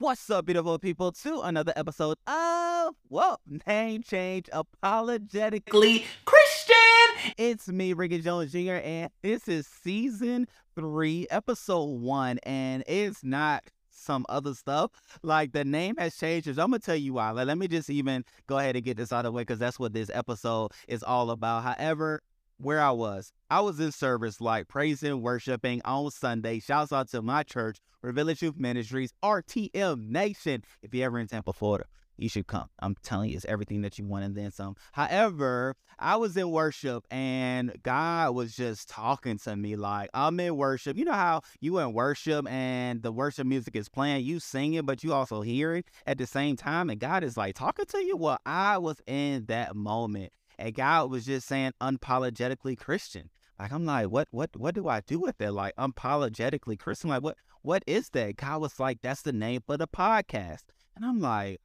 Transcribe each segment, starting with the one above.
What's up, beautiful people, to another episode of, well, Name Change Apologetically Christian. It's me, Ricky Jones Jr., and this is season three, episode one, and it's not some other stuff. Like the name has changed. I'm gonna tell you why. Like, let me just even go ahead and get this out of the way because that's what this episode is all about. However, where I was. I was in service like praising, worshiping on Sunday. Shouts out to my church, Youth Ministries, RTM Nation. If you're ever in Tampa, Florida, you should come. I'm telling you, it's everything that you want and then some. However, I was in worship and God was just talking to me like, I'm in worship. You know how you in worship and the worship music is playing, you sing it, but you also hear it at the same time. And God is like talking to you. Well, I was in that moment and God was just saying unapologetically Christian. Like I'm like, what what what do I do with that? Like unapologetically Christian. Like what what is that? God was like, that's the name for the podcast. And I'm like,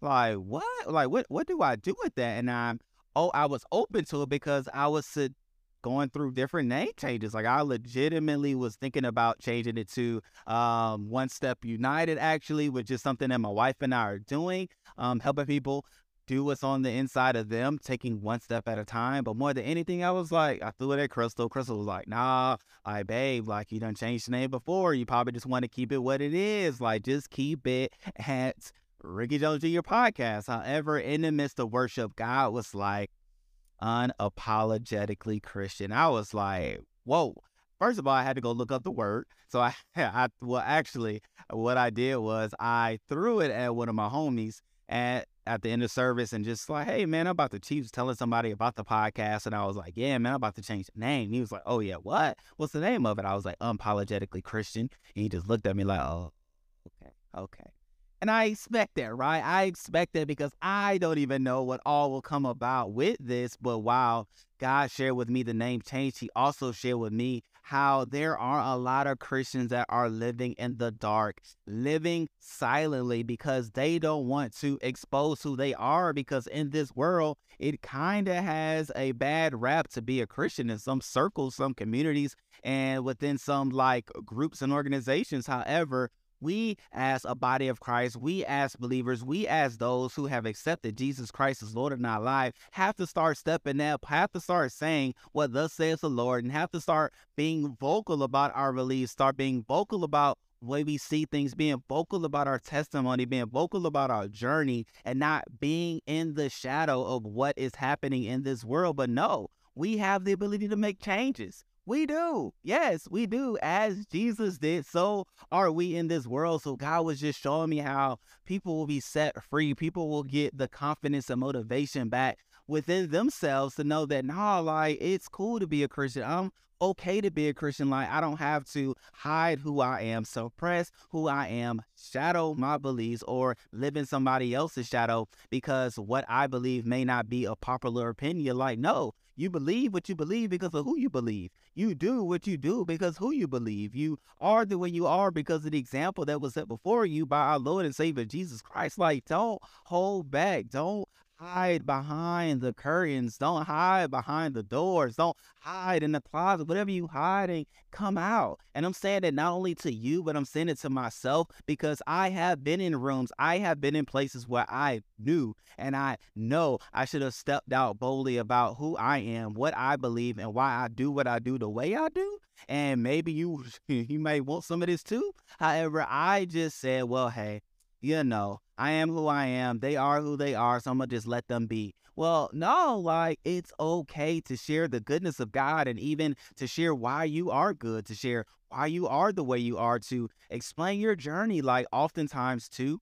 like what? Like what what do I do with that? And I'm oh, I was open to it because I was going through different name changes. Like I legitimately was thinking about changing it to um, One Step United, actually, which is something that my wife and I are doing, um, helping people do what's on the inside of them, taking one step at a time. But more than anything, I was like, I threw it at Crystal. Crystal was like, nah, like, babe, like, you done changed the name before. You probably just want to keep it what it is. Like, just keep it at Ricky Jones Jr. podcast. However, in the midst of worship, God was like, unapologetically Christian. I was like, whoa. First of all, I had to go look up the word. So I, I well, actually, what I did was I threw it at one of my homies at at the end of service and just like, hey man, I'm about to Chiefs telling somebody about the podcast. And I was like, yeah, man, I'm about to change the name. he was like, oh yeah, what? What's the name of it? I was like, unapologetically Christian. And he just looked at me like, oh, okay, okay. And I expect that, right? I expect that because I don't even know what all will come about with this. But while God shared with me the name change, He also shared with me how there are a lot of Christians that are living in the dark, living silently because they don't want to expose who they are. Because in this world, it kind of has a bad rap to be a Christian in some circles, some communities, and within some like groups and organizations. However, we as a body of Christ, we as believers, we as those who have accepted Jesus Christ as Lord in our life, have to start stepping up, have to start saying what thus says the Lord, and have to start being vocal about our beliefs, start being vocal about way we see things, being vocal about our testimony, being vocal about our journey, and not being in the shadow of what is happening in this world. But no, we have the ability to make changes. We do. Yes, we do. As Jesus did, so are we in this world. So God was just showing me how people will be set free. People will get the confidence and motivation back within themselves to know that, nah, like it's cool to be a Christian. I'm okay to be a Christian. Like I don't have to hide who I am, suppress who I am, shadow my beliefs, or live in somebody else's shadow because what I believe may not be a popular opinion. Like, no, you believe what you believe because of who you believe. You do what you do because who you believe. You are the way you are because of the example that was set before you by our Lord and Savior Jesus Christ. Like, don't hold back. Don't hide behind the curtains. Don't hide behind the doors. Don't hide in the closet. Whatever you hiding, come out. And I'm saying that not only to you, but I'm saying it to myself because I have been in rooms. I have been in places where I knew and I know I should have stepped out boldly about who I am, what I believe, and why I do what I do the way I do. And maybe you you may want some of this too. However, I just said, well, hey, you know, I am who I am. They are who they are. So I'm going to just let them be. Well, no, like it's okay to share the goodness of God and even to share why you are good, to share why you are the way you are, to explain your journey. Like oftentimes, too,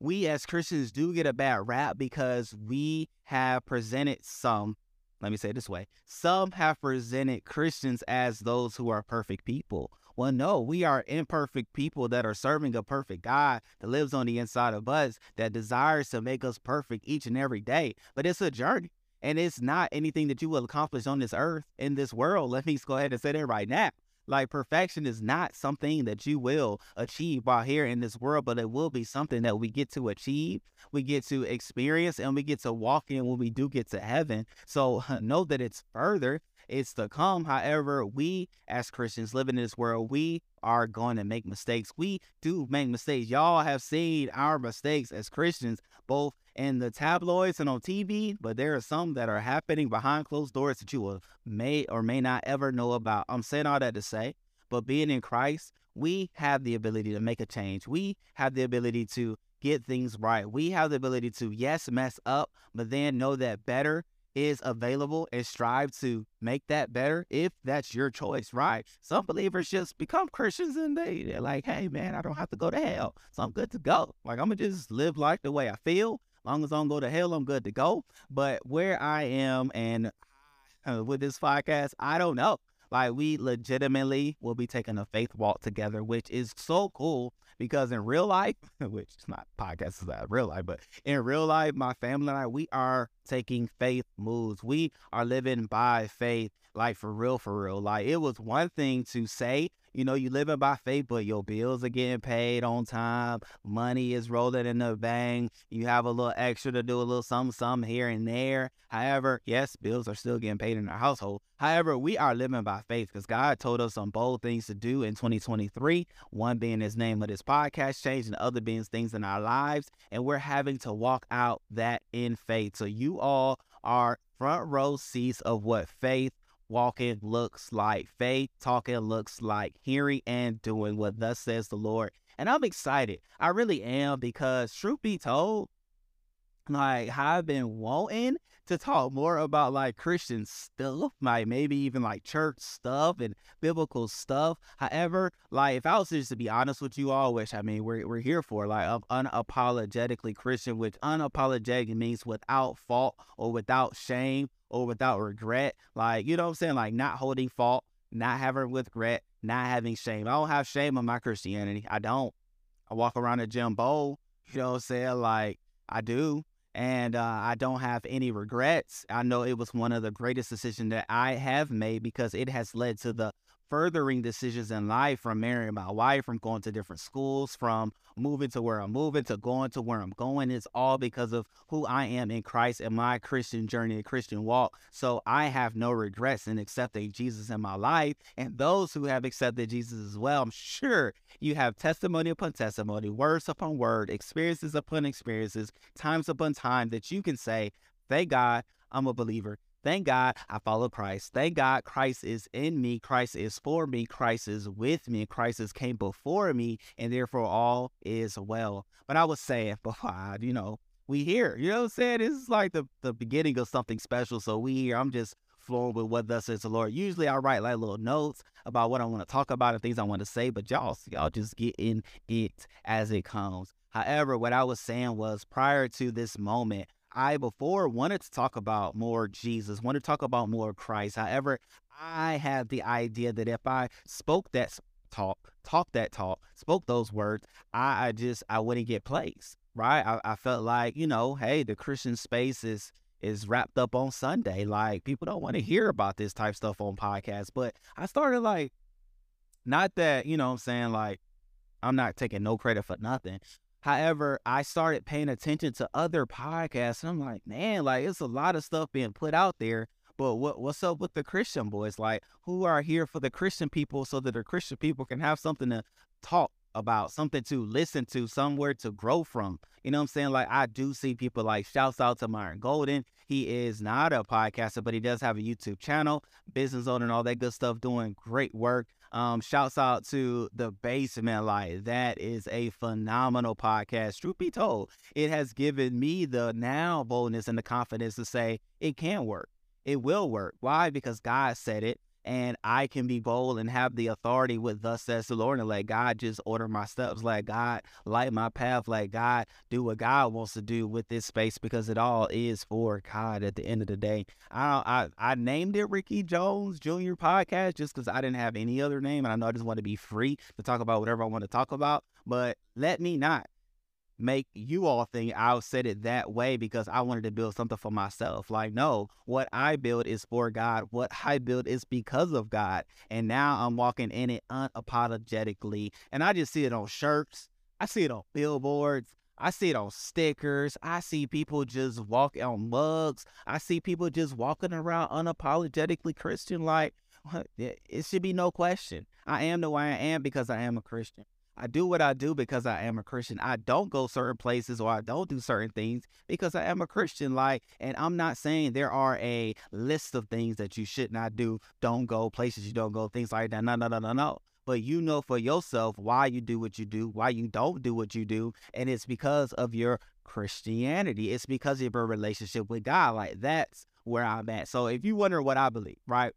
we as Christians do get a bad rap because we have presented some, let me say it this way, some have presented Christians as those who are perfect people. Well, no, we are imperfect people that are serving a perfect God that lives on the inside of us, that desires to make us perfect each and every day. But it's a journey. And it's not anything that you will accomplish on this earth, in this world. Let me just go ahead and say that right now. Like perfection is not something that you will achieve while here in this world, but it will be something that we get to achieve, we get to experience, and we get to walk in when we do get to heaven. So know that it's further it's to come. However, we as Christians living in this world, we are going to make mistakes. We do make mistakes. Y'all have seen our mistakes as Christians, both in the tabloids and on TV, but there are some that are happening behind closed doors that you will may or may not ever know about. I'm saying all that to say, but being in Christ, we have the ability to make a change. We have the ability to get things right. We have the ability to, yes, mess up, but then know that better is available and strive to make that better if that's your choice, right? Some believers just become Christians and they, they're like, hey, man, I don't have to go to hell. So I'm good to go. Like, I'm going to just live life the way I feel. Long as I don't go to hell, I'm good to go. But where I am and uh, with this podcast, I don't know. Like we legitimately will be taking a faith walk together, which is so cool because in real life, which is not podcast is not real life, but in real life, my family and I, we are taking faith moves. We are living by faith, like for real, for real. Like it was one thing to say you know, you living by faith, but your bills are getting paid on time. Money is rolling in the bank. You have a little extra to do a little something, something here and there. However, yes, bills are still getting paid in our household. However, we are living by faith because God told us some bold things to do in 2023. One being his name of this podcast change, and the other being things in our lives. And we're having to walk out that in faith. So you all are front row seats of what faith walking looks like. Faith talking looks like hearing and doing what thus says the Lord. And I'm excited. I really am because truth be told, like I've been wanting to talk more about like Christian stuff, like maybe even like church stuff and biblical stuff. However, like if I was just to be honest with you all, which I mean we're we're here for, like of unapologetically Christian, which unapologetic means without fault or without shame or without regret. Like, you know what I'm saying? Like not holding fault, not having regret, not having shame. I don't have shame on my Christianity. I don't. I walk around a gym you know what I'm saying? Like I do. And uh, I don't have any regrets. I know it was one of the greatest decisions that I have made because it has led to the furthering decisions in life from marrying my wife, from going to different schools, from moving to where I'm moving, to going to where I'm going. It's all because of who I am in Christ and my Christian journey and Christian walk. So I have no regrets in accepting Jesus in my life. And those who have accepted Jesus as well, I'm sure you have testimony upon testimony, words upon word, experiences upon experiences, times upon time that you can say, Thank God I'm a believer. Thank God I follow Christ. Thank God Christ is in me. Christ is for me. Christ is with me. Christ came before me, and therefore all is well. But I was saying before, you know, we here. You know what I'm saying? This is like the, the beginning of something special. So we here. I'm just flowing with what thus says the Lord. Usually I write like little notes about what I want to talk about and things I want to say, but y'all, y'all just get in it as it comes. However, what I was saying was prior to this moment, I before wanted to talk about more Jesus, wanted to talk about more Christ. However, I had the idea that if I spoke that talk, talk that talk, spoke those words, I, I just I wouldn't get placed. Right. I, I felt like, you know, hey, the Christian space is is wrapped up on Sunday. Like people don't want to hear about this type stuff on podcasts. But I started like not that, you know what I'm saying, like I'm not taking no credit for nothing. However, I started paying attention to other podcasts, and I'm like, man, like it's a lot of stuff being put out there. But what what's up with the Christian boys? Like, who are here for the Christian people so that the Christian people can have something to talk about, something to listen to, somewhere to grow from. You know what I'm saying? Like I do see people like shouts out to Myron Golden. He is not a podcaster, but he does have a YouTube channel, business owner and all that good stuff, doing great work. Um, shouts out to the basement Light. That is a phenomenal podcast. Truth be told, it has given me the now boldness and the confidence to say it can work. It will work. Why? Because God said it and I can be bold and have the authority with thus says the Lord and let God just order my steps, let God light my path, let God do what God wants to do with this space because it all is for God at the end of the day. I I, I named it Ricky Jones Jr. Podcast just because I didn't have any other name and I know I just want to be free to talk about whatever I want to talk about, but let me not make you all think I said it that way because I wanted to build something for myself. Like, no, what I build is for God. What I build is because of God. And now I'm walking in it unapologetically. And I just see it on shirts. I see it on billboards. I see it on stickers. I see people just walk on mugs. I see people just walking around unapologetically Christian. Like, it should be no question. I am the way I am because I am a Christian. I do what I do because I am a Christian. I don't go certain places or I don't do certain things because I am a Christian. Like, and I'm not saying there are a list of things that you should not do, don't go places you don't go, things like that. No, no, no, no, no. But you know for yourself why you do what you do, why you don't do what you do, and it's because of your Christianity. It's because of your relationship with God. Like that's where I'm at. So if you wonder what I believe, right?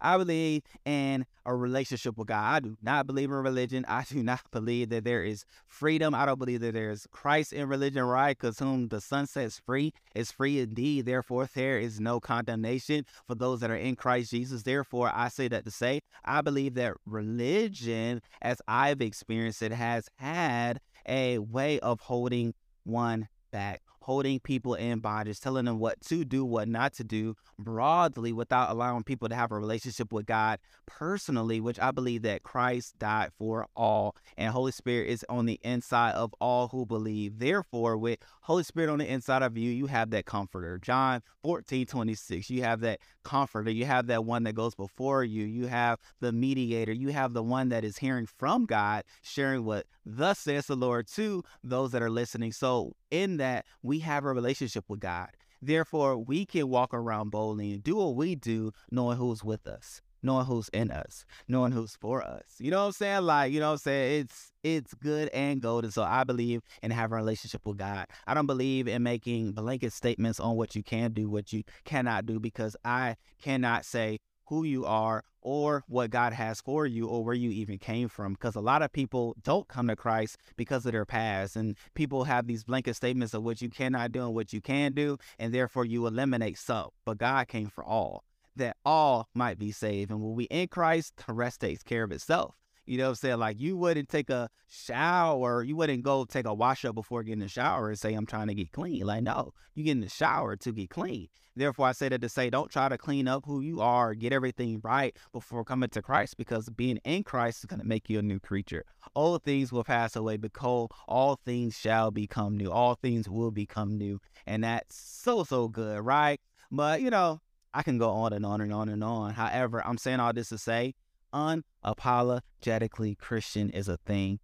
I believe in a relationship with God. I do not believe in religion. I do not believe that there is freedom. I don't believe that there's Christ in religion, right? Because whom the Son sets free is free indeed. Therefore, there is no condemnation for those that are in Christ Jesus. Therefore, I say that to say, I believe that religion, as I've experienced it, has had a way of holding one back holding people in bondage, telling them what to do, what not to do broadly without allowing people to have a relationship with God personally, which I believe that Christ died for all and Holy Spirit is on the inside of all who believe. Therefore, with Holy Spirit on the inside of you, you have that comforter. John 14, 26, you have that comforter. You have that one that goes before you. You have the mediator. You have the one that is hearing from God, sharing what thus says the Lord to those that are listening. So in that, we have a relationship with God. Therefore, we can walk around boldly and do what we do, knowing who's with us, knowing who's in us, knowing who's for us. You know what I'm saying? Like, you know what I'm saying? It's it's good and golden. So I believe in having a relationship with God. I don't believe in making blanket statements on what you can do, what you cannot do, because I cannot say who you are or what God has for you or where you even came from. Because a lot of people don't come to Christ because of their past. And people have these blanket statements of what you cannot do and what you can do. And therefore you eliminate some. But God came for all, that all might be saved. And when we in Christ, the rest takes care of itself. You know what I'm saying? Like you wouldn't take a shower, you wouldn't go take a wash up before getting a shower and say, I'm trying to get clean. Like, no, you get in the shower to get clean. Therefore, I say that to say, don't try to clean up who you are, get everything right before coming to Christ, because being in Christ is going to make you a new creature. All things will pass away, because all things shall become new. All things will become new. And that's so, so good, right? But, you know, I can go on and on and on and on. However, I'm saying all this to say, unapologetically Christian is a thing.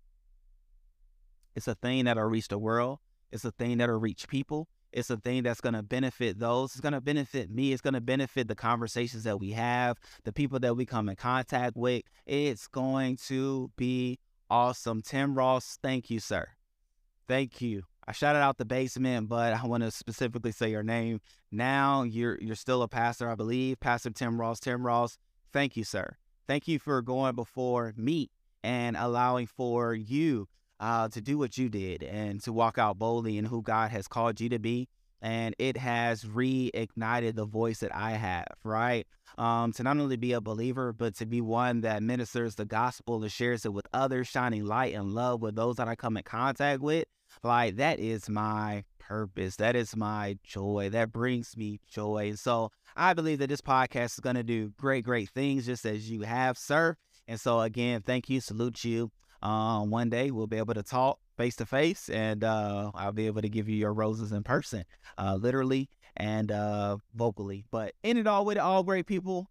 It's a thing that'll reach the world. It's a thing that'll reach people. It's a thing that's going to benefit those. It's going to benefit me. It's going to benefit the conversations that we have, the people that we come in contact with. It's going to be awesome. Tim Ross, thank you, sir. Thank you. I shouted out the basement, but I want to specifically say your name. Now you're you're still a pastor, I believe. Pastor Tim Ross. Tim Ross, thank you, sir. Thank you for going before me and allowing for you uh, to do what you did and to walk out boldly in who God has called you to be. And it has reignited the voice that I have, right? Um, to not only be a believer, but to be one that ministers the gospel and shares it with others, shining light and love with those that I come in contact with. Like, that is my purpose. That is my joy. That brings me joy. And so I believe that this podcast is going to do great, great things just as you have, sir. And so, again, thank you. Salute you. Um, one day we'll be able to talk face to face and uh, I'll be able to give you your roses in person, uh, literally and uh, vocally. But in it all with it all great people,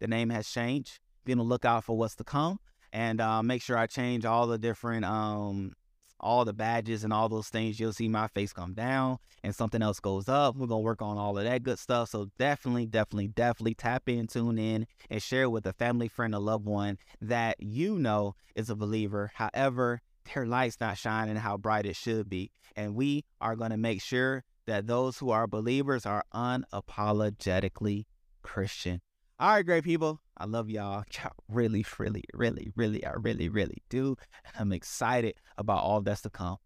the name has changed. Be on the lookout for what's to come and uh, make sure I change all the different um, all the badges and all those things, you'll see my face come down and something else goes up. We're going to work on all of that good stuff. So definitely, definitely, definitely tap in, tune in, and share with a family, friend, a loved one that you know is a believer. However, their light's not shining how bright it should be. And we are going to make sure that those who are believers are unapologetically Christian. All right, great people. I love y'all. Y'all really, really, really, really, I really, really do. I'm excited about all that's to come.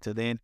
Till then,